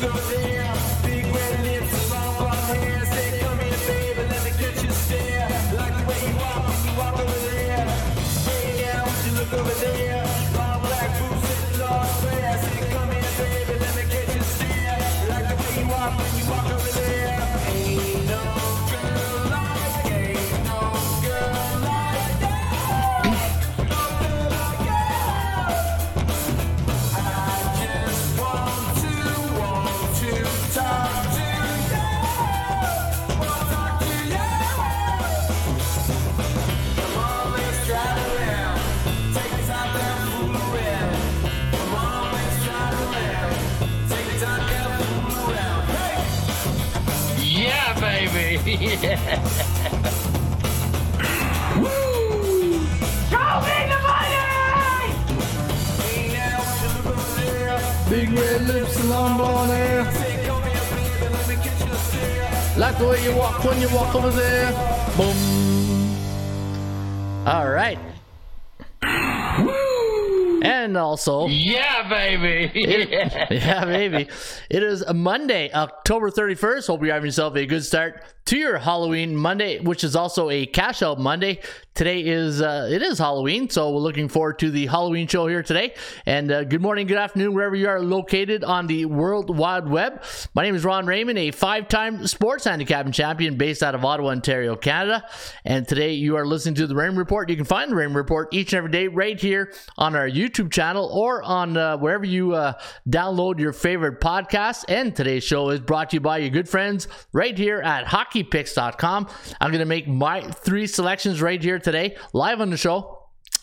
look over Yeah. Would you look over there? Big red lips and long blonde hair. Say, come here, baby, let me get you a stare. Like the way you walk when you walk over there. Boom. All right. Woo! And also, Yeah, baby. Yeah. yeah, maybe. It is Monday, October 31st. Hope you're having yourself a good start to your Halloween Monday, which is also a cash out Monday. Today is uh, it is Halloween, so we're looking forward to the Halloween show here today. And uh, good morning, good afternoon, wherever you are located on the World Wide Web. My name is Ron Raymond, a five-time sports handicapping champion based out of Ottawa, Ontario, Canada. And today you are listening to the Raymond Report. You can find the Raymond Report each and every day right here on our YouTube channel or on uh, wherever you uh, download your favorite podcast. And today's show is brought to you by your good friends right here at hockeypicks.com. I'm going to make my three selections right here today, live on the show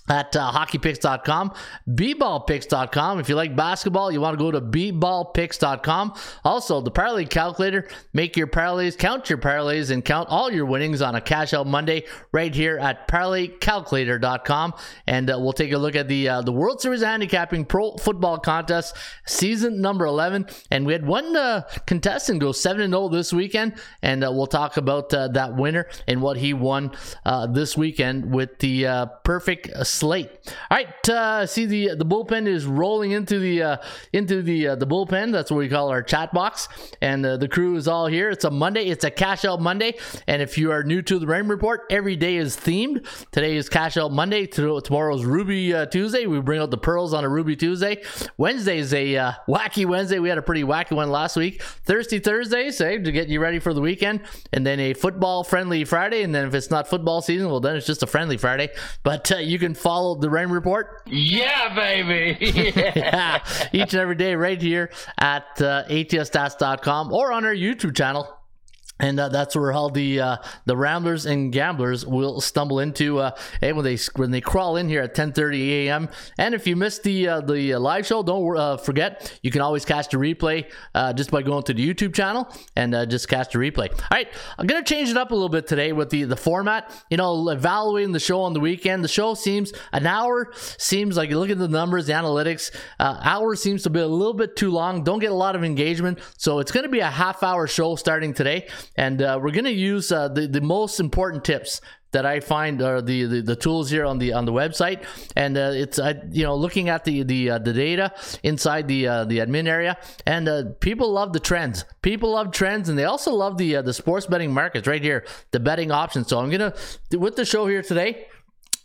at uh, hockeypicks.com, bballpicks.com. If you like basketball, you want to go to bballpicks.com. Also, the parlay calculator, make your parlays, count your parlays, and count all your winnings on a cash out Monday right here at parlaycalculator.com. And uh, we'll take a look at the uh, the World Series Handicapping Pro Football Contest, season number 11. And we had one uh, contestant go 7 0 this weekend, and uh, we'll talk about uh, that winner and what he won this weekend with the perfect slate. All right, uh, see the the bullpen is rolling into the uh, into the uh, the bullpen. That's what we call our chat box, and uh, the crew is all here. It's a Monday. It's a cash out Monday, and if you are new to the Raymond Report, every day is themed. Today is cash out Monday. Tomorrow's Ruby uh, Tuesday. We bring out the pearls on a Ruby Tuesday. Wednesday is a uh, wacky Wednesday. We had a pretty wacky one last week. Thursday, Thursday, say to get you ready for the weekend, and then a football friendly Friday. And then if it's not football season, well then it's just a friendly Friday. But you can follow the Raymond Report Yeah, baby. Yeah. yeah, each and every day right here at uh, atsstats.com or on our YouTube channel. And uh, that's where all the uh, the ramblers and gamblers will stumble into uh, hey, when they when they crawl in here at 10:30 a.m. And if you missed the uh, the live show, don't uh, forget you can always catch a replay uh, just by going to the YouTube channel and uh, just catch a replay. All right, I'm gonna change it up a little bit today with the the format. You know, evaluating the show on the weekend. The show seems an hour seems like you look at the numbers, the analytics. Uh, hour seems to be a little bit too long. Don't get a lot of engagement, so it's gonna be a half hour show starting today and uh, we're going to use uh, the, the most important tips that I find are the, the, the tools here on the on the website, and uh, it's uh, you know looking at the the uh, the data inside the uh, the admin area, and uh, people love the trends. People love trends, and they also love the uh, the sports betting markets right here, the betting options. So I'm gonna with the show here today.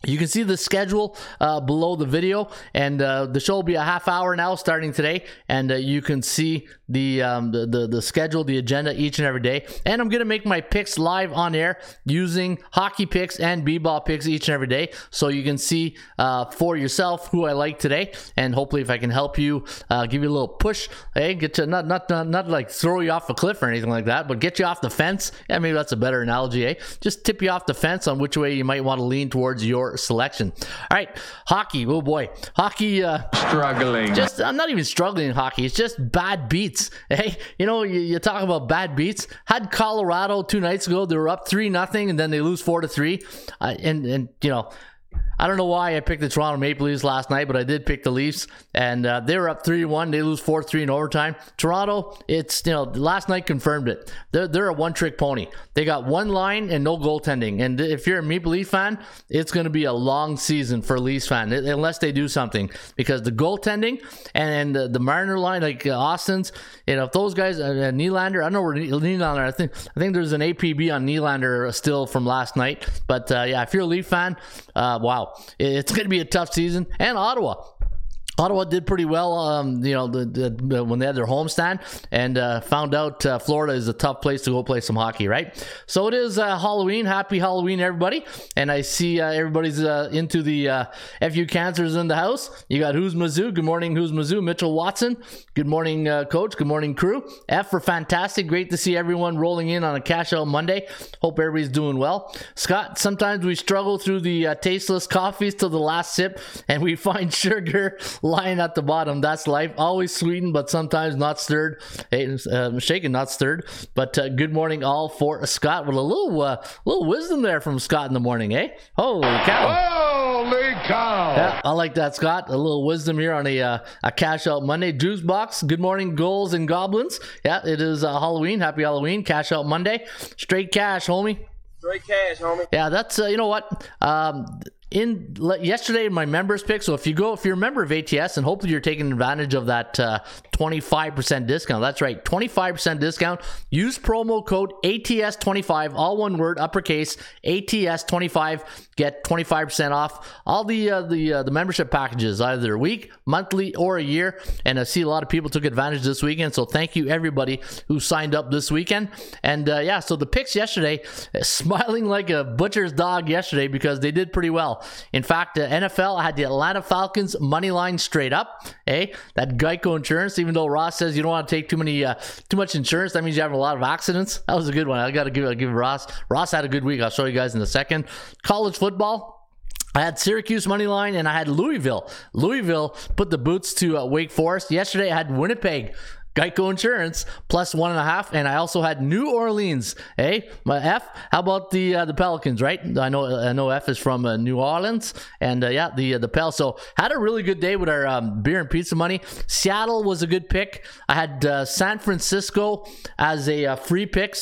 You can see the schedule uh, below the video, and uh, the show will be a half hour now starting today. And uh, you can see the, um, the the the schedule, the agenda each and every day. And I'm gonna make my picks live on air using hockey picks and b-ball picks each and every day, so you can see uh, for yourself who I like today. And hopefully, if I can help you, uh, give you a little push, hey, get not not not, not like throw you off a cliff or anything like that, but get you off the fence. Yeah, maybe that's a better analogy, eh? Just tip you off the fence on which way you might want to lean towards your selection. All right, hockey. Oh boy, hockey. Uh, Struggling. just I'm not even struggling in hockey. It's just bad beats. Hey, you know, you, you talk about bad beats. Had Colorado two nights ago. They were up three nothing, and then they lose four to three. Uh, and and you know. I don't know why I picked the Toronto Maple Leafs last night, but I did pick the Leafs, and uh, they were up three one. They lose four three in overtime. Toronto, it's you know last night confirmed it. They're they're a one trick pony. They got one line and no goaltending. And if you're a Maple Leaf fan, it's going to be a long season for Leafs fan unless they do something because the goaltending and, the, the Marner line, like uh, Auston's, you know, if those guys, uh, uh Nylander, I don't know where Nylander. I think I think there's an APB on Nylander still from last night. But uh, yeah, if you're a Leaf fan, uh, wow, it's going to be a tough season. And Ottawa, Ottawa did pretty well, um, you know, the, the, when they had their homestand, and uh, found out uh, Florida is a tough place to go play some hockey, right? So it is uh, Halloween. Happy Halloween, everybody! And I see uh, everybody's uh, into the uh, FU cancers in the house. You got Who's Mizzou? Good morning, Who's Mizzou? Mitchell Watson. Good morning, Coach. Good morning, crew. F for fantastic. Great to see everyone rolling in on a cash out Monday. Hope everybody's doing well. Scott, sometimes we struggle through the tasteless coffees till the last sip, and we find sugar lying at the bottom. That's life. Always sweetened, but sometimes not stirred. Hey, uh, shaken, not stirred. But uh, good morning, all for Scott with a little, uh, little wisdom there from Scott in the morning, eh? Holy cow! Holy cow! Yeah, I like that, Scott. A little wisdom here on a uh, a cash out Monday. Juice box. Good morning, goals and goblins. Yeah, it is uh, Halloween. Happy Halloween. Cash out Monday. Straight cash, homie. Straight cash, homie. Yeah, that's uh, you know what. Um, in yesterday my members pick so if you go if you're a member of ats and hopefully you're taking advantage of that uh, 25% discount. That's right 25% discount. Use promo code ats25 all one word uppercase ats25 get 25% off all the uh, the uh, the membership packages either a week monthly or a year. And i see a lot of people took advantage this weekend so thank you everybody who signed up this weekend. And uh, yeah so the picks yesterday smiling like a butcher's dog yesterday because they did pretty well in fact, the NFL I had the Atlanta Falcons money line straight up. Hey, that Geico insurance. Even though Ross says you don't want to take too many, uh, too much insurance, that means you have a lot of accidents. That was a good one. I got to give, give Ross. Ross had a good week. I'll show you guys in a second. College football. I had Syracuse money line and I had Louisville. Louisville put the boots to uh, Wake Forest. Yesterday I had Winnipeg Geico Insurance plus one and a half, and I also had New Orleans. Hey, my F. How about the uh, the Pelicans? Right? I know I know F is from uh, New Orleans, and uh, yeah, the uh, the Pel. So had a really good day with our um, beer and pizza money. Seattle was a good pick. I had uh, San Francisco as a uh, free pick.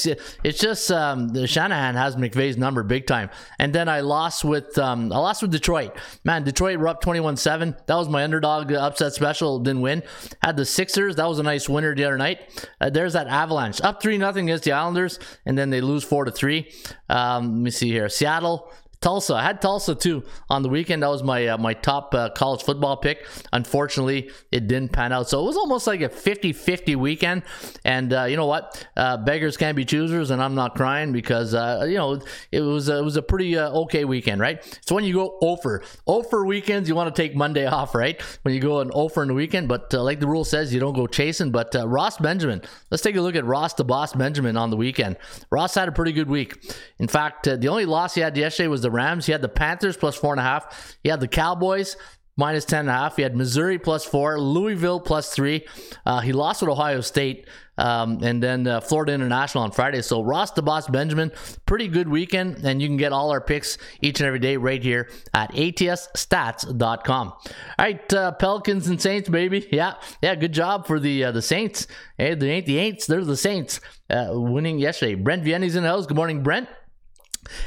It's just um, Shanahan has McVay's number big time, and then I lost with um, I lost with Detroit. Man, Detroit were up twenty one seven. That was my underdog upset special. Didn't win. Had the Sixers. That was a nice winner winner the other night. Uh, there's that Avalanche up three nothing against the Islanders, and then they lose four to three. Um, let me see here. Seattle Tulsa. I had Tulsa too on the weekend. That was my uh, my top uh, college football pick. Unfortunately, it didn't pan out. So it was almost like a 50-50 weekend. And uh, you know what? Uh, beggars can't be choosers, and I'm not crying because uh, you know it was it was a pretty uh, okay weekend, right? So when you go over over weekends, you want to take Monday off, right? When you go an over in the weekend, but like the rule says, you don't go chasing. But Ross Benjamin, let's take a look at Ross the Boss Benjamin on the weekend. Ross had a pretty good week. In fact, the only loss he had yesterday was the Rams. He had the Panthers plus four and a half. He had the Cowboys minus ten and a half. He had Missouri plus four, Louisville plus three. Uh, he lost with Ohio State, um, and then uh, Florida International on Friday. So Ross the Boss Benjamin, pretty good weekend, and you can get all our picks each and every day right here at atsstats.com. All right, uh, Pelicans and Saints, baby. Yeah, yeah, good job for the uh, the Saints. Hey, they ain't the Aints, they're the Saints. Uh, winning yesterday. Brent Vienne's in the house. Good morning, Brent.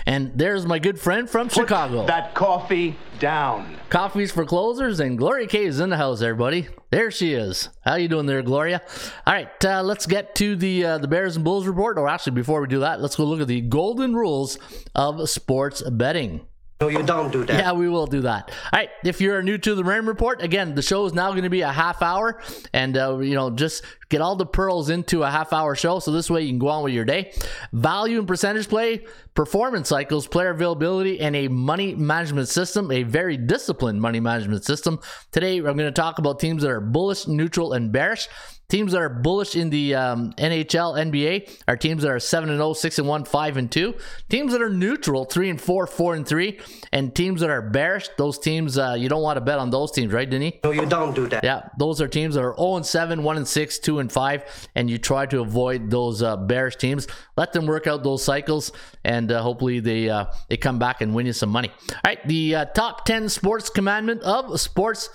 And there's my good friend from Put Chicago. That coffee down. Coffees for closers, and Gloria K is in the house, everybody. There she is. How you doing there, Gloria? All right, uh, let's get to the uh, the Bears and Bulls report. Or actually, before we do that, let's go look at the golden rules of sports betting. No, you don't do that. Yeah, we will do that. All right. If you're new to the Raymond Report, again, the show is now going to be a half hour, and uh, you know, just get all the pearls into a half hour show. So this way you can go on with your day. Value and percentage play, performance cycles, player availability, and a money management system, a very disciplined money management system. Today, I'm going to talk about teams that are bullish, neutral, and bearish. Teams that are bullish in the um, NHL, NBA are teams that are 7 and 0, 6 and 1, 5 and 2. Teams that are neutral, 3 and 4, 4 and 3. And teams that are bearish, those teams, uh, you don't want to bet on those teams, right, Denny? No, you don't do that. Yeah, those are teams that are 0 and 7, 1 and 6, 2 and five, and you try to avoid those uh, bearish teams. Let them work out those cycles, and uh, hopefully they uh, they come back and win you some money. All right, the uh, top ten sports commandment of sports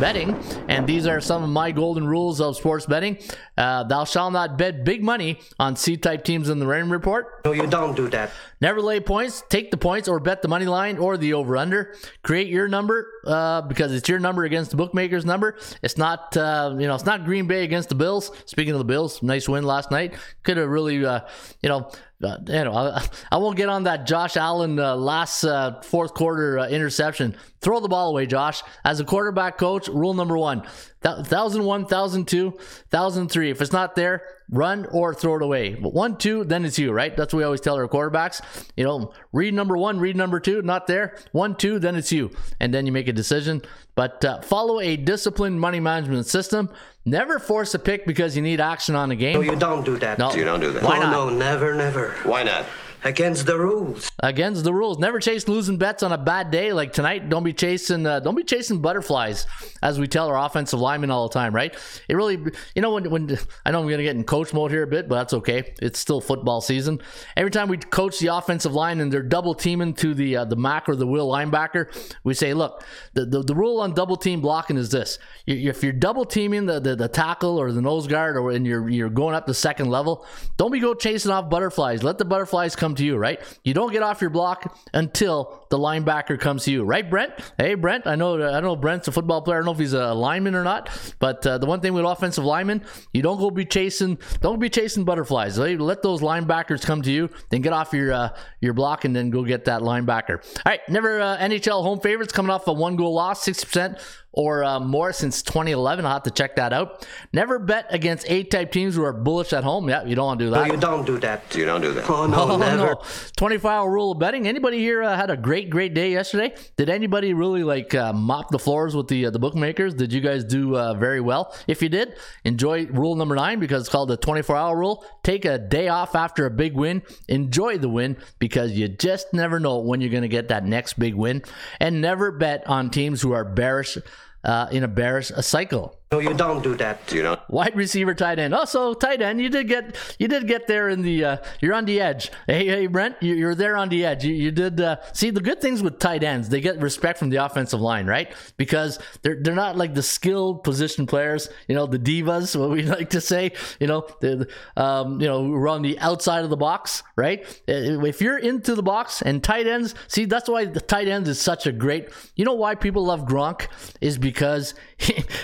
betting, and these are some of my golden rules of sports betting. Uh, thou shalt not bet big money on C-type teams in the Raymond Report. No, you don't do that. Never lay points. Take the points or bet the money line or the over under. Create your number uh, because it's your number against the bookmaker's number. It's not uh, you know it's not Green Bay against the Bills. Speaking of the Bills, nice win last night. Could have really uh, you know. Uh, you know, I, I won't get on that Josh Allen uh, last uh, fourth quarter uh, interception. Throw the ball away, Josh. As a quarterback coach, rule number one: thousand one, thousand two, thousand three. If it's not there, run or throw it away. But one, two, then it's you, right? That's what we always tell our quarterbacks. You know, read number one, read number two, not there. One, two, then it's you, and then you make a decision. But uh, follow a disciplined money management system. Never force a pick because you need action on the game. No, you don't do that. No. You don't do that. Why oh, not? no, never, never. Why not? Against the rules. against the rules. Never chase losing bets on a bad day like tonight. Don't be chasing. Uh, don't be chasing butterflies, as we tell our offensive linemen all the time. Right? It really, you know, when when I know I'm going to get in coach mode here a bit, but that's okay. It's still football season. Every time we coach the offensive line and they're double teaming to the uh, the Mac or the will linebacker, we say, look, the, the the rule on double team blocking is this: if you're double teaming the, the the tackle or the nose guard, or and you're you're going up the second level, don't be go chasing off butterflies. Let the butterflies come to you. Right? You don't get off your block until the linebacker comes to you. Right, Brent? Hey, Brent. I know I don't know Brent's a football player. I don't know if he's a lineman or not. But uh, the one thing with offensive linemen, you don't go be chasing. Don't be chasing butterflies. Let those linebackers come to you. Then get off your uh, your block and then go get that linebacker. All right. Never uh, NHL home favorites coming off a one goal loss, sixty percent or uh, more since 2011. I'll have to check that out. Never bet against A type teams who are bullish at home. Yeah, you don't want to do that. No, that. you don't do that. You don't do that. Oh, no, Oh never. no! Twenty-four hour rule of betting. Anybody here uh, had a great, great day yesterday? Did anybody really like uh, mop the floors with the uh, the bookmakers? Did you guys do uh, very well? If you did, enjoy rule number nine because it's called the twenty-four hour rule. Take a day off after a big win. Enjoy the win because you just never know when you're going to get that next big win. And never bet on teams who are bearish uh, in a bearish cycle. No, you don't do that. You don't. Wide receiver, tight end. Also, tight end. You did get you did get there in the. Uh, you're on the edge. Hey, hey, Brent, you, you're there on the edge. You, you did uh, see the good things with tight ends. They get respect from the offensive line, right? Because they're they're not like the skilled position players. You know, the divas, what we like to say. You know, the um, you know, we're on the outside of the box, right? Uh, If you're into the box and tight ends, see that's why the tight ends is such a great. You know why people love Gronk is because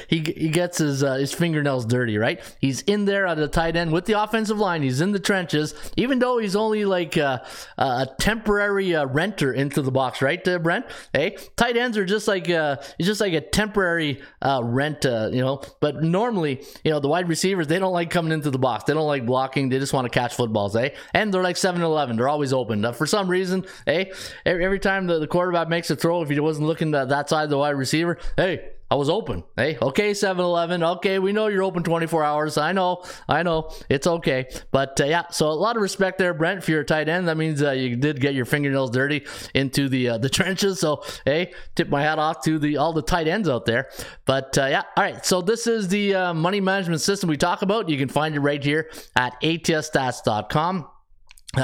he he, gets his uh, his fingernails dirty, right? He's in there at the tight end with the offensive line. He's in the trenches, even though he's only like uh, a temporary uh, renter into the box, right, uh, Brent? Hey, tight ends are just like uh, it's just like a temporary uh, rent, you know. But normally, you know, the wide receivers they don't like coming into the box. They don't like blocking. They just want to catch footballs, eh? And they're like 7-Eleven. They're always open. For some reason, hey, Every, every time the, the quarterback makes a throw, if he wasn't looking at that side of the wide receiver, hey, I was open. Hey, okay, 7 Eleven. Okay, we know you're open 24 hours. I know, I know. It's okay. But uh, yeah, so a lot of respect there, Brent, for you're tight end. That means uh, you did get your fingernails dirty into the uh, the trenches. So, hey, tip my hat off to the all the tight ends out there. But uh, yeah, all right. So, this is the uh, money management system we talk about. You can find it right here at atsstats.com.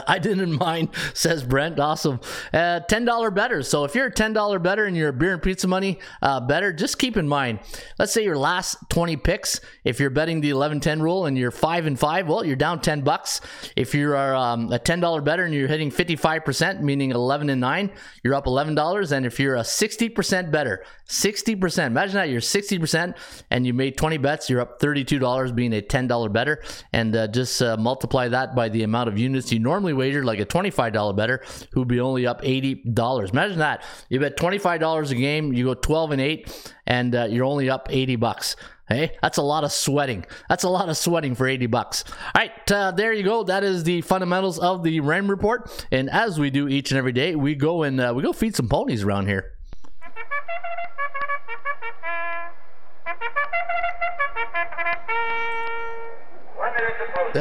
I didn't mind, says Brent. Awesome. Uh, $10 better. So if you're a $10 better and you're a beer and pizza money uh, better, just keep in mind, let's say your last 20 picks, if you're betting the 11 10 rule and you're 5 and 5, well, you're down 10 bucks. If you're um, a $10 better and you're hitting 55%, meaning 11 and 9, you're up $11. And if you're a 60% better, 60%, imagine that you're 60% and you made 20 bets, you're up $32 being a $10 better. And uh, just uh, multiply that by the amount of units you normally wager, like a $25 better, who'd be only up $80. Imagine that. You bet $25 a game, you go 12 and 8, and uh, you're only up 80 bucks. Hey, that's a lot of sweating. That's a lot of sweating for 80 bucks. All right, uh, there you go. That is the fundamentals of the Raymond Report. And as we do each and every day, we go and uh, we go feed some ponies around here.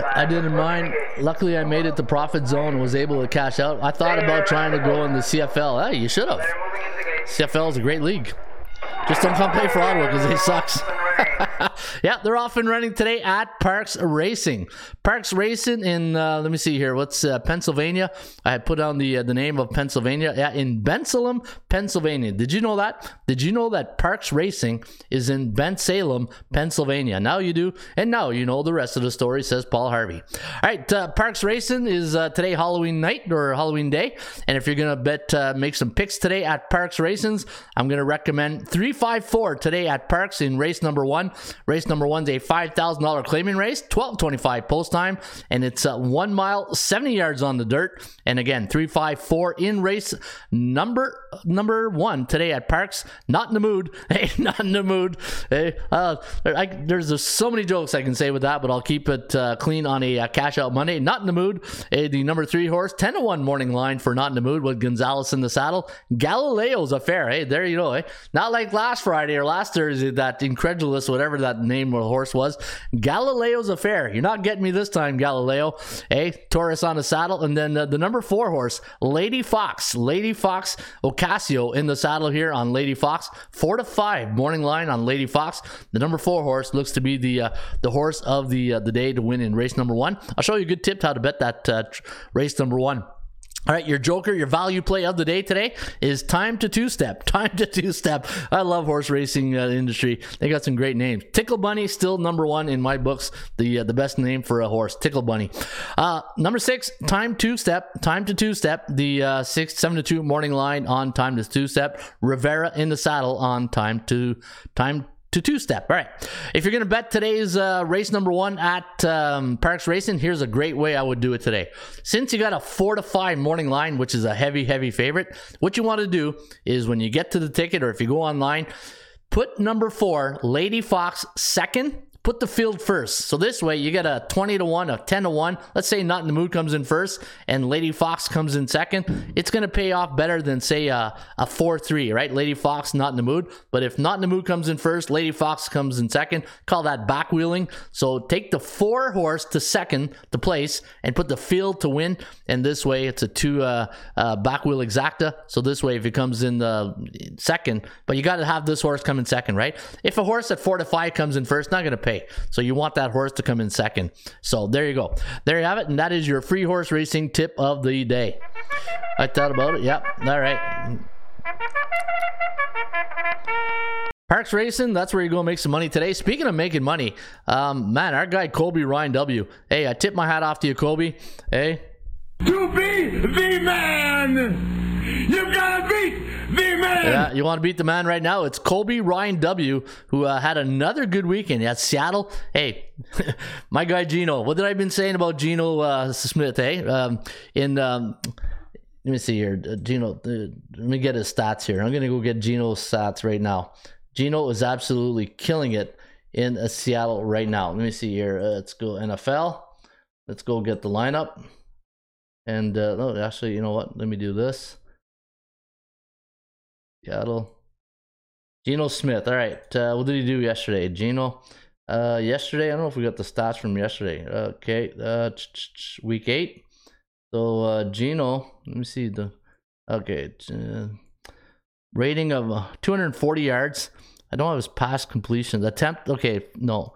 I didn't mind. Luckily, I made it to profit zone and was able to cash out. I thought about trying to go in the CFL. Hey, you should have. CFL is a great league. Just don't come play for Ottawa because they sucks. yeah, they're off and running today at Parx Racing. Parx Racing in uh, let me see here. What's uh, Pennsylvania? I put down the uh, the name of Pennsylvania. Yeah, in Bensalem, Pennsylvania. Did you know that? Did you know that Parx Racing is in Bensalem, Pennsylvania? Now you do, and now you know the rest of the story. Says Paul Harvey. All right, uh, Parx Racing is uh, today Halloween night or Halloween day, and if you're gonna bet uh, make some picks today at Parx Racing's, I'm gonna recommend three five four today at Parx in race number one. Race number one's a five thousand dollar claiming race, twelve twenty five post time, and it's uh, one mile, seventy yards on the dirt. And again, three five four in race number number one today at Parx. Not in the mood, hey, not in the mood. Hey, uh, I, there's so many jokes I can say with that, but I'll keep it uh, clean on a uh, cash out Monday. Not in the mood. Hey, the number three horse, ten to one morning line for not in the mood with Gonzalez in the saddle. Galileo's affair. Hey, there you go. Hey, not like last Friday or last Thursday that incredulous whatever that name of the horse was. Galileo's affair. You're not getting me this time, Galileo. Hey, Taurus on the saddle, and then uh, the number four horse, Lady Fox. Lady Fox Ocasio in the saddle here on Lady Fox. Four to five morning line on Lady Fox. The number four horse looks to be the uh, the horse of the uh, the day to win in race number one. I'll show you a good tip how to bet that uh, tr- race number one. All right, your joker, your value play of the day today is time to two step. Time to two step. I love horse racing uh, industry. They got some great names. Tickle Bunny still number one in my books. The uh, the best name for a horse, Tickle Bunny. Uh, number six, time two step. Time to two step. The uh, six seven to two morning line on time to two step. Rivera in the saddle on time to time to two step. All right. If you're going to bet today's uh, race number one at um, Parx Racing, here's a great way I would do it today. Since you got a four to five morning line, which is a heavy, heavy favorite, what you want to do is when you get to the ticket or if you go online, put number four, Lady Fox, second. Put the field first. So this way you get a 20 to 1, a 10 to 1. Let's say Not in the Mood comes in first and Lady Fox comes in second. It's going to pay off better than, say, a, a 4 3, right? Lady Fox, Not in the Mood. But if Not in the Mood comes in first, Lady Fox comes in second. Call that back wheeling. So take the four horse to second to place and put the field to win. And this way it's a two uh, uh, back wheel exacta. So this way, if it comes in the second, but you got to have this horse come in second, right? If a horse at four to five comes in first, not going to pay. So you want that horse to come in second. So there you go. There you have it. And that is your free horse racing tip of the day. I thought about it. Yep. All right. Parx Racing, that's where going to make some money today. Speaking of making money, um, man, our guy Colby Ryan W. Hey, I tip my hat off to you, Colby. Hey, To be the man, you gotta beat the man. Yeah, you want to beat the man right now? It's Colby Ryan W, who uh, had another good weekend at Seattle. Hey, my guy Geno. What did I been saying about Geno uh, Smith? Hey, um, in um, let me see here, uh, Geno. Uh, let me get his stats here. I'm gonna go get Geno's stats right now. Geno is absolutely killing it in uh, Seattle right now. Let me see here. Uh, let's go NFL. Let's go get the lineup. And uh, no, actually, you know what? Let me do this. Seattle. Geno Smith. All right. Uh, what did he do yesterday? Geno. Uh, yesterday, I don't know if we got the stats from yesterday. Okay. Uh, week eight. So uh, Geno. Let me see the. Okay. Uh, rating of uh, 240 yards. I don't have his pass completion. Attempt. Okay. No.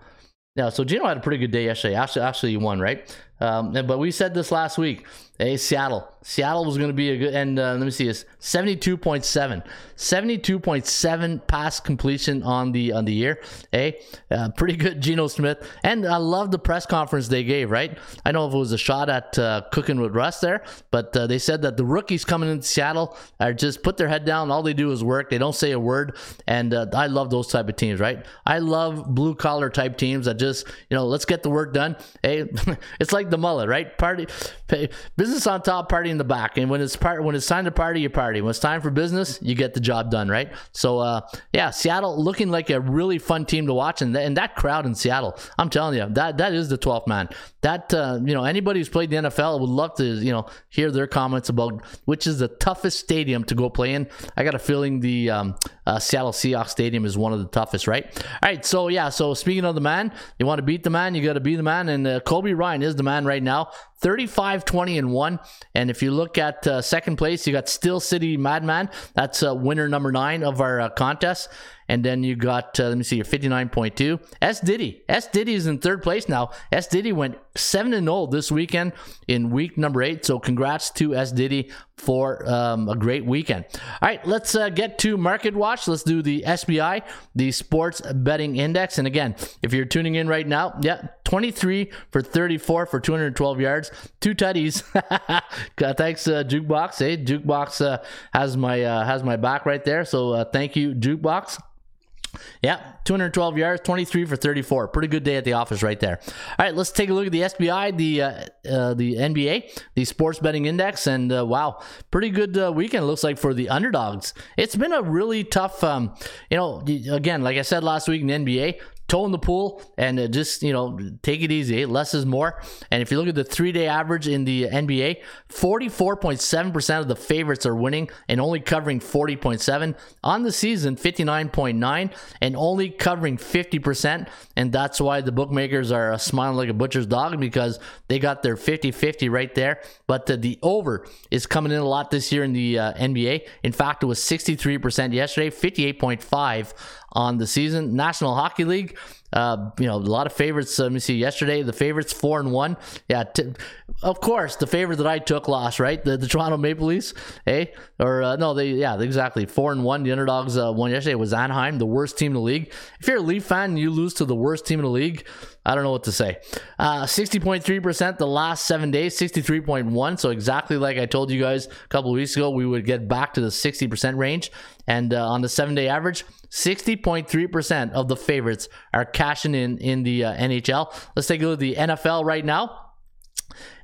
Yeah. So Geno had a pretty good day yesterday. Actually, actually, he won, right? Um, but we said this last week. Hey, Seattle. Seattle was going to be a good, and uh, let me see this: seventy-two point seven, seventy-two point seven pass completion on the on the year. Hey, uh, pretty good, Geno Smith. And I love the press conference they gave. Right? I know if it was a shot at uh, cooking with Russ there, but uh, they said that the rookies coming into Seattle are just put their head down. All they do is work. They don't say a word, and uh, I love those type of teams. Right? I love blue collar type teams that just you know let's get the work done. Hey, it's like the mullet, right? Party, pay, business on top, party in the back. And when it's part, when it's time to party, you party. When it's time for business, you get the job done, right? So, uh, yeah, Seattle looking like a really fun team to watch, and, th- and that crowd in Seattle, I'm telling you, that that is the 12th man. That uh, you know, anybody who's played the NFL would love to you know hear their comments about which is the toughest stadium to go play in. I got a feeling the um, uh, Seattle Seahawks Stadium is one of the toughest, right? All right, so yeah, so speaking of the man, you want to beat the man, you got to be the man, and uh, Colby Ryan is the man right now. 35, 20, and 1. And if you look at uh, second place, you got Still City Madman. That's uh, winner number nine of our uh, contest. And then you got, uh, let me see, your 59.2. S Diddy. S Diddy is in third place now. S Diddy went 7 and 0 this weekend in week number eight. So congrats to S Diddy for um, a great weekend. All right, let's uh, get to Market Watch. Let's do the SBI, the Sports Betting Index. And again, if you're tuning in right now, yeah, 23 for 34 for 212 yards, two tutties. Thanks, uh, Jukebox. Hey, Jukebox uh, has my uh, has my back right there. So uh, thank you, Jukebox. Yeah, 212 yards, 23 for 34. Pretty good day at the office right there. All right, let's take a look at the SBI, the uh, uh, the NBA, the Sports Betting Index, and uh, wow, pretty good uh, weekend. Looks like for the underdogs. It's been a really tough. Um, you know, again, like I said last week in the NBA, toe in the pool and uh, just you know take it easy. Less is more. And if you look at the three day average in the nba 44.7% of the favorites are winning and only covering 40.7 on the season 59.9 and only covering 50% and that's why the bookmakers are uh, smiling like a butcher's dog because they got their 50-50 right there. But the, the over is coming in a lot this year in the uh, nba in fact it was 63% yesterday 58.5 on the season. National Hockey League, uh, you know, a lot of favorites. Uh, let me see. Yesterday, the favorites four and one. Yeah, t- of course, the favorite that I took lost, right? The, the Toronto Maple Leafs, hey, or uh, no, they yeah, exactly four and one. The underdogs uh, won yesterday. It was Anaheim, the worst team in the league. If you're a Leaf fan you lose to the worst team in the league, I don't know what to say. Uh, 60.3% the last seven days, 63.1. So exactly like I told you guys a couple weeks ago, we would get back to the 60% range. And uh, on the seven day average, 60.3% of the favorites are cashing in in the uh, NHL. Let's take a look at the NFL right now.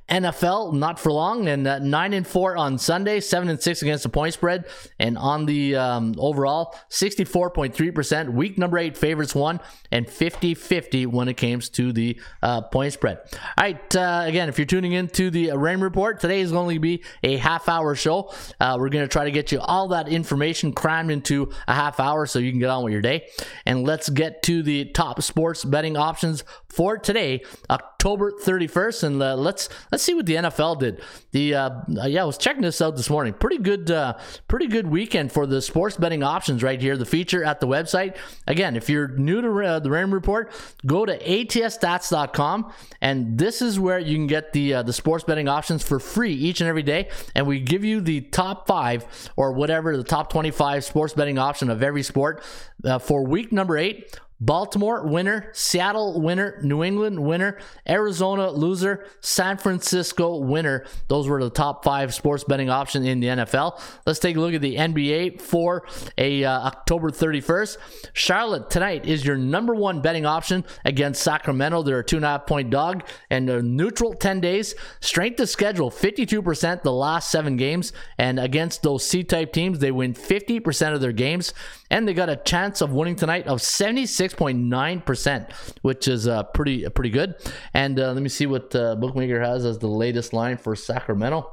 NFL not for long and uh, nine and four on Sunday, seven and six against the point spread, and on the um, overall 64.3 percent. Week number eight favorites won and 50-50 when it comes to the uh, point spread. All right, uh, again, if you're tuning in to the Raymond Report, today is going to be a half hour show. Uh, we're going to try to get you all that information crammed into a half hour so you can get on with your day. And let's get to the top sports betting options for today, October 31st, and uh, let's let's see what the NFL did. The uh, yeah, I was checking this out this morning. Pretty good, uh, pretty good weekend for the sports betting options right here. The feature at the website. Again, if you're new to uh, the Raymond Report, go to atsstats.com, and this is where you can get the uh, the sports betting options for free each and every day. And we give you the top five or whatever the top 25 sports betting option of every sport uh, for week number eight. Baltimore winner, Seattle winner, New England winner, Arizona loser, San Francisco winner. Those were the top five sports betting options in the NFL. Let's take a look at the NBA for a uh, October 31st. Charlotte tonight is your number one betting option against Sacramento. They're a two and a half point dog and a neutral 10 days. Strength of schedule 52% the last seven games. And against those C type teams, they win 50% of their games. And they got a chance of winning tonight of 76.9%, which is uh, pretty pretty good. And uh, let me see what uh, Bookmaker has as the latest line for Sacramento.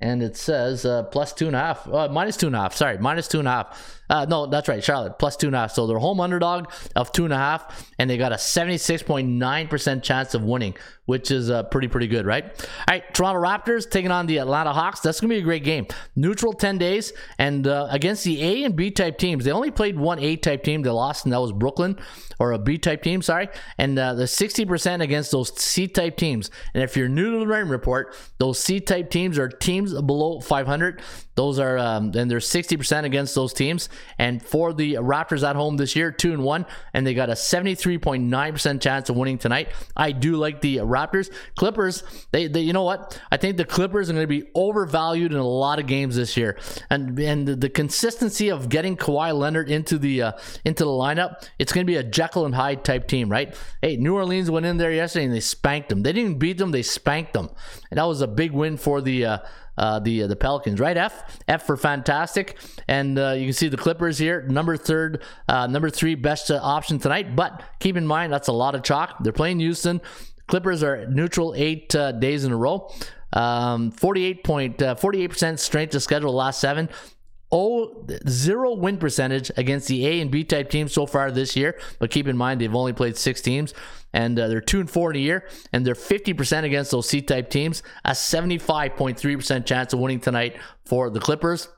And it says uh, plus two and a half, uh, minus two and a half. Sorry, minus two and a half. Uh, no, that's right, Charlotte plus two and a half. So they're home underdog of two and a half, and they got a 76.9% chance of winning, which is uh, pretty, pretty good, right? All right, Toronto Raptors taking on the Atlanta Hawks. That's going to be a great game. Neutral 10 days, and uh, against the A and B type teams. They only played one A type team. They lost, and that was Brooklyn, or a B type team, sorry. And uh, the 60% against those C type teams. And if you're new to the Raymond Report, those C type teams are teams below 500. Those are, um, and they're 60% against those teams. And for the Raptors at home this year, two and one, and they got a 73.9% chance of winning tonight. I do like the Raptors. Clippers, they, they you know what? I think the Clippers are going to be overvalued in a lot of games this year, and and the, the consistency of getting Kawhi Leonard into the uh, into the lineup, it's going to be a Jekyll and Hyde type team, right? Hey, New Orleans went in there yesterday and they spanked them. They didn't beat them, they spanked them, and that was a big win for the. Uh, uh, the uh, the Pelicans, right? F F for fantastic, and uh, you can see the Clippers here, number third, uh, number three best uh, option tonight. But keep in mind that's a lot of chalk. They're playing Houston. Clippers are neutral eight uh, days in a row. Um, 48 point 48 percent strength to schedule last seven. Oh, zero win percentage against the A and B type teams so far this year. But keep in mind they've only played six teams, and uh, they're two and four in a year, and they're fifty percent against those C type teams. A seventy-five point three percent chance of winning tonight for the Clippers.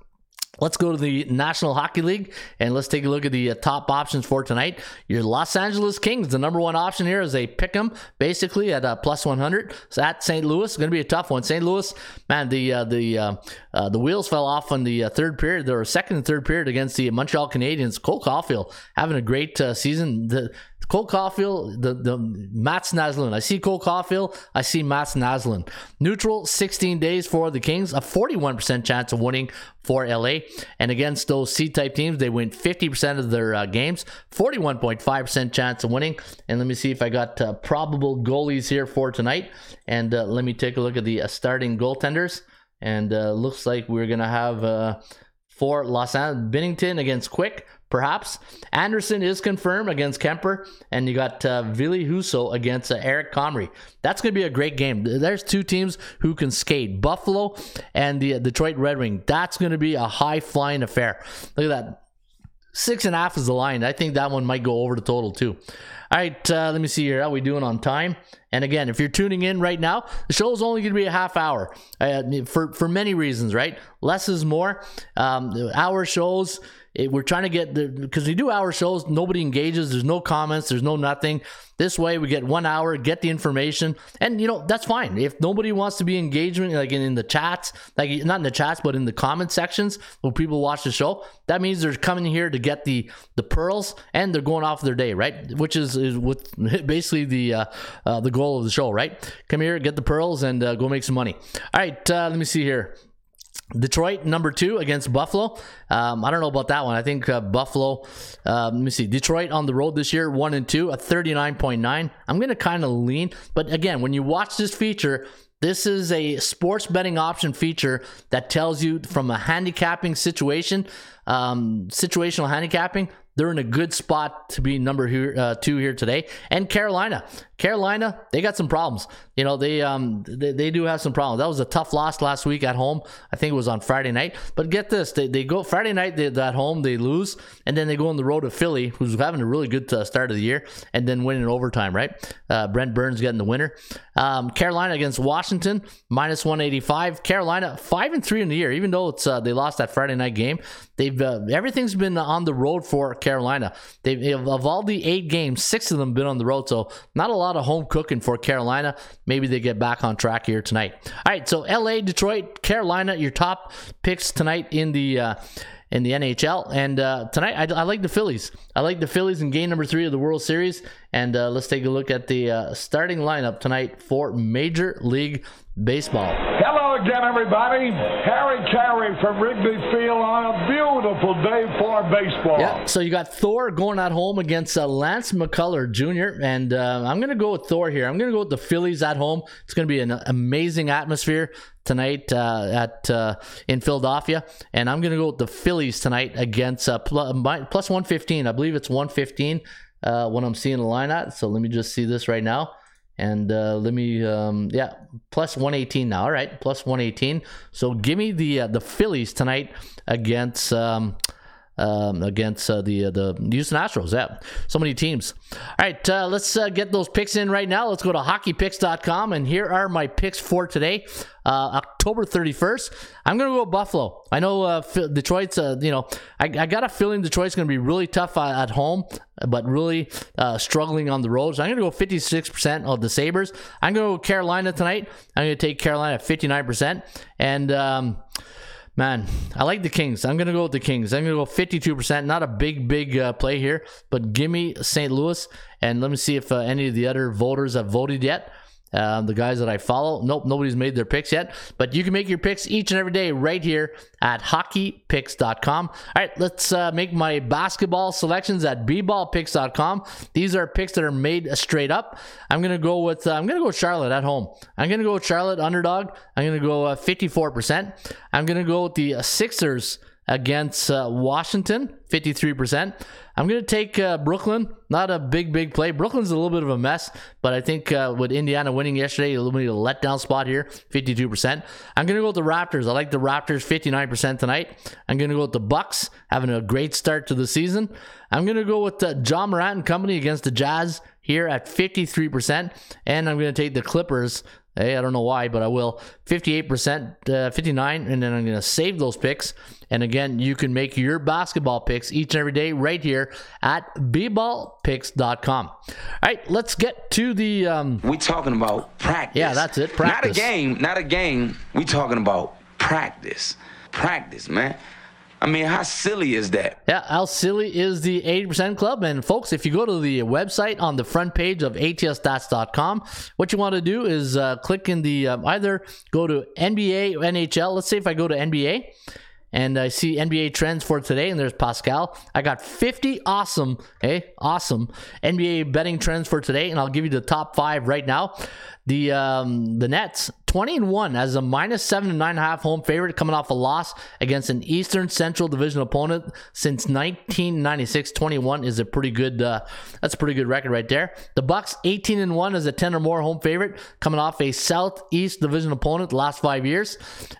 Let's go to the National Hockey League and let's take a look at the uh, top options for tonight. Your Los Angeles Kings, the number one option here is a pick 'em basically at uh, plus 100. So at St. Louis, going to be a tough one. St. Louis, man, the uh, the uh, uh, the wheels fell off on the uh, third period. Were second and third period against the Montreal Canadiens. Cole Caufield having a great season. The Cole Caufield, the, the Mats Naslund. I see Cole Caufield. I see Mats Naslund. Neutral, 16 days for the Kings. A 41% chance of winning for LA. And against those C-type teams, they win 50% of their uh, games. 41.5% chance of winning. And let me see if I got uh, probable goalies here for tonight. And uh, let me take a look at the uh, starting goaltenders. And uh, looks like we're going to have uh, for Los Angeles, Binnington against Quick, perhaps. Anderson is confirmed against Kuemper, and you got uh, Ville Husso against uh, Eric Comrie. That's going to be a great game. There's two teams who can skate Buffalo and the uh, Detroit Red Wing. That's going to be a high flying affair. Look at that. Six and a half is the line. I think that one might go over the total too. All right, uh, let me see here. How we doing on time? And again, if you're tuning in right now, the show is only going to be a half hour uh, for for many reasons. Right, less is more. Um, hour shows. It, we're trying to get the because we do hour shows. Nobody engages. There's no comments. There's no nothing. This way, we get one hour, get the information, and you know that's fine. If nobody wants to be engagement, like in, in the chats, like not in the chats, but in the comment sections when people watch the show, that means they're coming here to get the the pearls, and they're going off their day, right? Which is, is with basically the uh, uh, the goal of the show, right? Come here, get the pearls, and uh, go make some money. All right, uh, let me see here. Detroit number two against Buffalo. Um, I don't know about that one. I think uh, Buffalo. Uh, let me see. Detroit on the road this year, one and two, a thirty nine point nine. I'm gonna kind of lean, but again, when you watch this feature, this is a sports betting option feature that tells you from a handicapping situation, um, situational handicapping. They're in a good spot to be number here, uh, two here today. And Carolina, Carolina, they got some problems. You know, they um they, they do have some problems. That was a tough loss last week at home. I think it was on Friday night. But get this, they, they go Friday night they, at home, they lose, and then they go on the road to Philly, who's having a really good uh, start of the year, and then win in overtime. Right, uh, Brent Burns getting the winner. Um, Carolina against Washington minus one eighty five. Carolina five and three in the year, even though it's uh, they lost that Friday night game. They've uh, everything's been on the road for Carolina. They've of all the eight games, six of them been on the road, so not a lot of home cooking for Carolina. Maybe they get back on track here tonight. All right, so LA, Detroit, Carolina, your top picks tonight in the. Uh, in the NHL. And uh, tonight, I, I, like the Phillies. I like the Phillies in game number three of the World Series. And uh, let's take a look at the uh, starting lineup tonight for Major League Baseball. Hello again, everybody. Harry Caray from Wrigley Field on a beautiful day for baseball. Yeah, so you got Thor going at home against uh, Lance McCullers Jr., and uh, I'm going to go with Thor here. I'm going to go with the Phillies at home. It's going to be an amazing atmosphere tonight uh, at uh, in Philadelphia, and I'm going to go with the Phillies tonight against uh, plus 115. I believe it's 115 uh, when I'm seeing the line at. So let me just see this right now. And uh, let me, um, yeah, plus 118 now. All right, plus 118. So give me the uh, the Phillies tonight against um, um, against uh, the uh, the Houston Astros. Yeah, so many teams. All right, uh, let's uh, get those picks in right now. Let's go to hockeypicks.com, and here are my picks for today, uh, October 31st. I'm going to go Buffalo. I know uh, Detroit's, you know, I, I, got a feeling Detroit's going to be really tough at home, but really struggling on the road. So I'm going to go 56% of the Sabres. I'm going to go Carolina tonight. I'm going to take Carolina at 59%. And, um, Man, I like the Kings. I'm going to go with the Kings. I'm going to go 52%. Not a big, big uh, play here, but give me St. Louis. And let me see if uh, any of the other voters have voted yet. Uh, the guys that I follow. Nope, nobody's made their picks yet. But you can make your picks each and every day right here at hockeypicks.com. All right, let's uh, make my basketball selections at bballpicks.com. These are picks that are made straight up. I'm gonna go with uh, I'm gonna go Charlotte at home. I'm gonna go Charlotte underdog. I'm gonna go uh, 54%. I'm gonna go with the Sixers against uh, Washington, 53%. I'm going to take uh, Brooklyn. Not a big, big play. Brooklyn's a little bit of a mess, but I think uh, with Indiana winning yesterday, a little bit of a letdown spot here, 52%. I'm going to go with the Raptors. I like the Raptors 59% tonight. I'm going to go with the Bucks, having a great start to the season. I'm going to go with uh, John Morant and company against the Jazz here at 53%. And I'm going to take the Clippers Hey, I don't know why, but I will. 58%, uh, 59, and then I'm going to save those picks. And again, you can make your basketball picks each and every day right here at bballpicks.com. All right, let's get to the. Um, We talking about practice. Yeah, that's it, Practice. Not a game. Not a game. We talking about practice. Practice, man. I mean, how silly is that? Yeah, how Silly is the 80% club. And folks, if you go to the website on the front page of atsstats.com, what you want to do is uh, click in the um, either go to NBA or NHL. Let's say if I go to NBA and I see NBA trends for today, and there's Pascal. I got 50 awesome, hey, awesome NBA betting trends for today, and I'll give you the top five right now. The um, the Nets 20 and 1 as a minus seven and nine and a half home favorite coming off a loss against an Eastern Central Division opponent since 1996. 21 is a pretty good uh, that's a pretty good record right there. The Bucks 18 and 1 as a 10 or more home favorite coming off a Southeast Division opponent the last five years.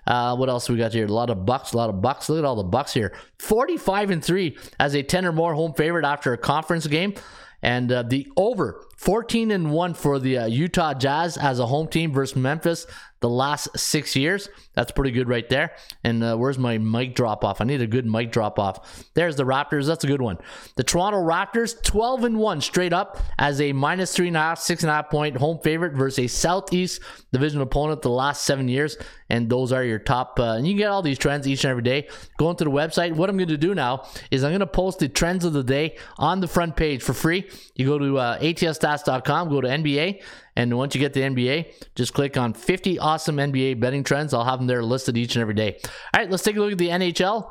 Uh, what else we got here? A lot of Bucks, a lot of Bucks. Look at all the Bucks here. 45 and 3 as a 10 or more home favorite after a conference game. And uh, the over 14 and 1 for the uh, Utah Jazz as a home team versus Memphis the last six years. That's pretty good right there. And uh, where's my mic drop off? I need a good mic drop off. There's the Raptors. That's a good one. The Toronto Raptors 12 and 1 straight up as a minus three and a half, six and a half point home favorite versus a Southeast division opponent the last seven years. And those are your top. Uh, and you can get all these trends each and every day. Going to the website. What I'm going to do now is I'm going to post the trends of the day on the front page for free. You go to uh, atsstats.com, go to NBA, and once you get the NBA, just click on 50 awesome NBA betting trends. I'll have them there listed each and every day. All right, let's take a look at the NHL.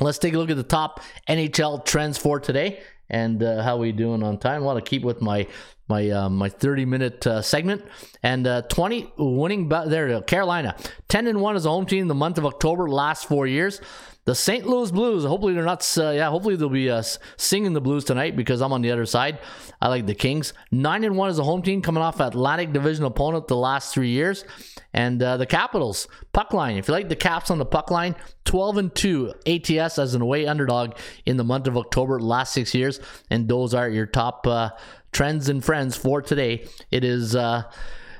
Let's take a look at the top NHL trends for today and uh, how we doing on time. I want to keep with my my uh, my 30 minute uh, segment and uh, 20 winning ba- there Carolina 10 and 1 as a home team in the month of October last 4 years. The St. Louis Blues, hopefully they're not uh, yeah, hopefully they'll be uh, singing the Blues tonight because I'm on the other side. I like the Kings. 9 and 1 is a home team coming off Atlantic Division opponent the last 3 years. And uh, the Capitals, puck line. If you like the Caps on the puck line, 12 and 2 ATS as an away underdog in the month of October last 6 years. And those are your top uh, trends and friends for today. It is uh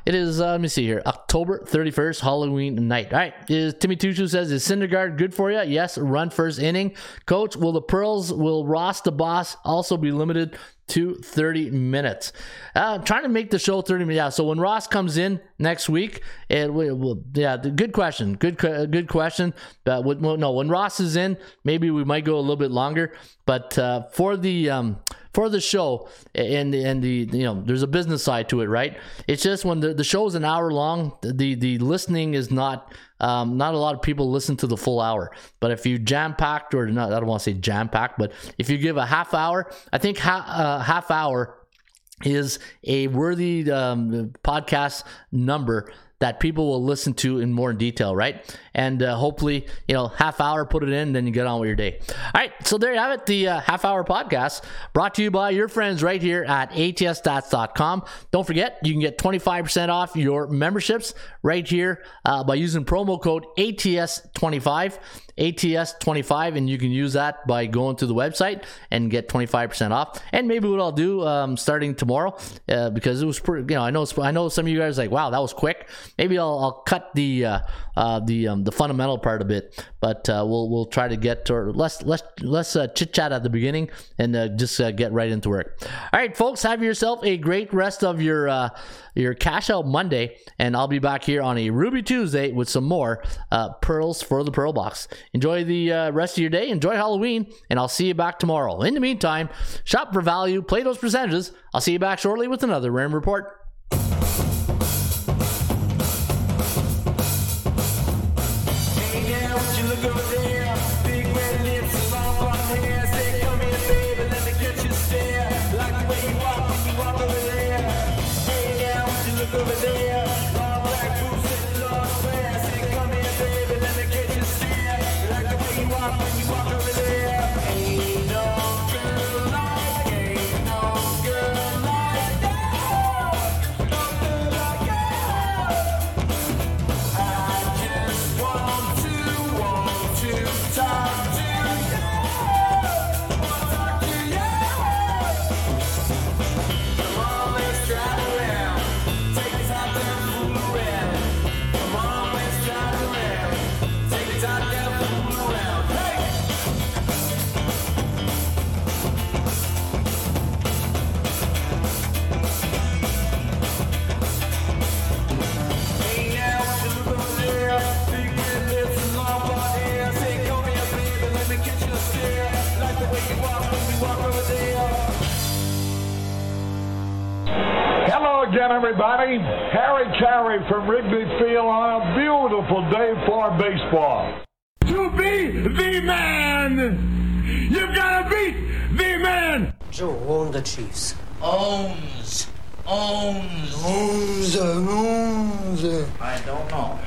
it is uh, let me see here October 31st Halloween night. All right, is Timmy Tuchu says is Syndergaard good for you? Yes, run first inning. Coach, will the Pearls will Ross the boss also be limited to 30 minutes? Uh, trying to make the show 30 minutes. Yeah, so when Ross comes in next week, it will. Yeah, good question. Good good question. With, well, no, when Ross is in, maybe we might go a little bit longer. But uh, for the um, for the show and and the you know there's a business side to it right? It's just when the, the show is an hour long the the listening is not um, not a lot of people listen to the full hour. But if you jam packed or not i don't want to say jam packed but if you give a half hour i think ha- uh, half hour is a worthy um, podcast number that people will listen to in more detail, right? And uh, hopefully, you know, half hour, put it in, then you get on with your day. All right, so there you have it, the uh, half hour podcast brought to you by your friends right here at atsstats.com. Don't forget, you can get 25% off your memberships right here uh, by using promo code ATS25. ATS25, and you can use that by going to the website and get 25% off. And maybe what I'll do um, starting tomorrow, uh, because it was pretty, you know, I know I know some of you guys like, wow, that was quick. Maybe I'll, I'll cut the uh, uh, the um, the fundamental part a bit, but uh, we'll we'll try to get to less less less uh, chit chat at the beginning and uh, just uh, get right into work. All right, folks, have yourself a great rest of your uh, your cash out Monday, and I'll be back here on a Ruby Tuesday with some more uh, pearls for the Pearl Box. Enjoy the rest of your day. Enjoy Halloween, and I'll see you back tomorrow. In the meantime, shop for value, play those percentages. I'll see you back shortly with another Raymond Report. Harry Caray from Wrigley Field on a beautiful day for baseball. To be the man, you've got to beat the man. Joe owned the Chiefs. Owns. Owns. Owns. Owns. I don't know.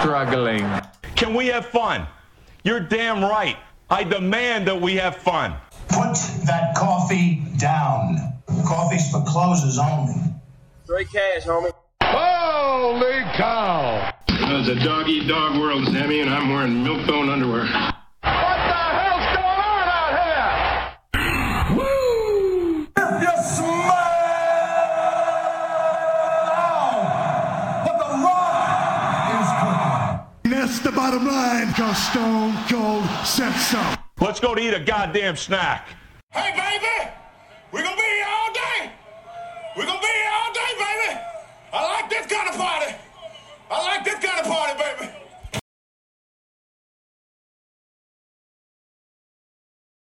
struggling. Can we have fun? You're damn right. I demand that we have fun. Put that coffee down. Coffee's for closers only. Holy cow! It's a dog eat dog world, Sammy, and I'm wearing milk bone underwear. What the hell's going on out here? Woo! If you smell what the rock is cooking. That's the bottom line, cause Stone Cold said so. Let's go to eat a goddamn snack. Hey, baby! We're gonna be here all day! We're gonna be here all day, baby! I like this kind of party! I like this kind of party, baby!